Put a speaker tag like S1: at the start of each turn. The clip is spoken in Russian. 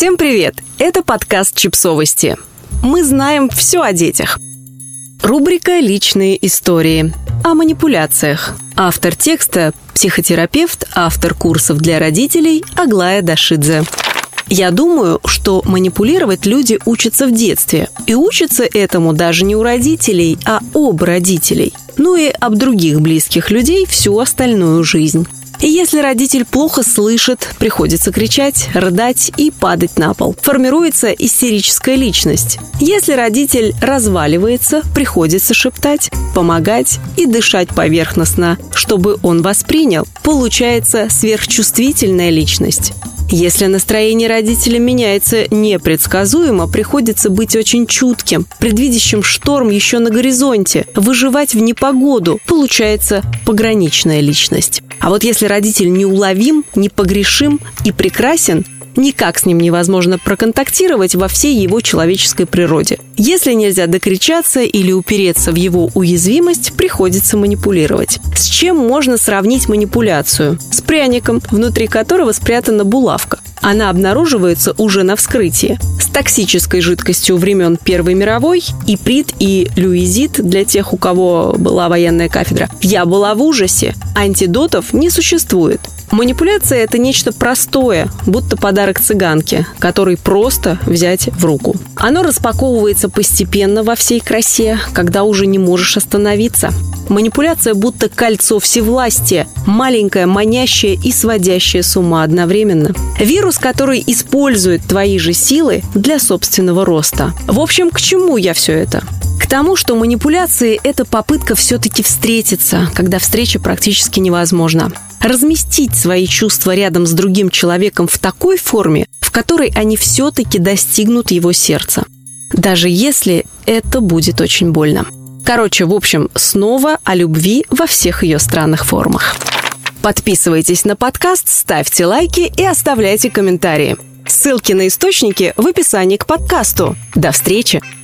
S1: Всем привет! Это подкаст «Чипсовости». Мы знаем все о детях. Рубрика «Личные истории». О манипуляциях. Автор текста – психотерапевт, автор курсов для родителей Аглая Дашидзе. Я думаю, что манипулировать люди учатся в детстве. И учатся этому даже не у родителей, а об родителей. Ну и об других близких людей всю остальную жизнь. И если родитель плохо слышит, приходится кричать, рыдать и падать на пол. Формируется истерическая личность. Если родитель разваливается, приходится шептать, помогать и дышать поверхностно, чтобы он воспринял. Получается сверхчувствительная личность. Если настроение родителя меняется непредсказуемо, приходится быть очень чутким, предвидящим шторм еще на горизонте, выживать в непогоду. Получается пограничная личность. А вот если родитель неуловим, непогрешим и прекрасен, никак с ним невозможно проконтактировать во всей его человеческой природе. Если нельзя докричаться или упереться в его уязвимость, приходится манипулировать. С чем можно сравнить манипуляцию? С пряником, внутри которого спрятана булавка. Она обнаруживается уже на вскрытии. С токсической жидкостью времен Первой мировой, иприт и люизит для тех, у кого была военная кафедра. Я была в ужасе. Антидотов не существует. Манипуляция – это нечто простое, будто подарок цыганке, который просто взять в руку. Оно распаковывается постепенно во всей красе, когда уже не можешь остановиться. Манипуляция будто кольцо всевластия, маленькая, манящая и сводящая с ума одновременно. Вирус, который использует твои же силы для собственного роста. В общем, к чему я все это? Тому, что манипуляции – это попытка все-таки встретиться, когда встреча практически невозможна разместить свои чувства рядом с другим человеком в такой форме, в которой они все-таки достигнут его сердца. Даже если это будет очень больно. Короче, в общем, снова о любви во всех ее странных формах. Подписывайтесь на подкаст, ставьте лайки и оставляйте комментарии. Ссылки на источники в описании к подкасту. До встречи!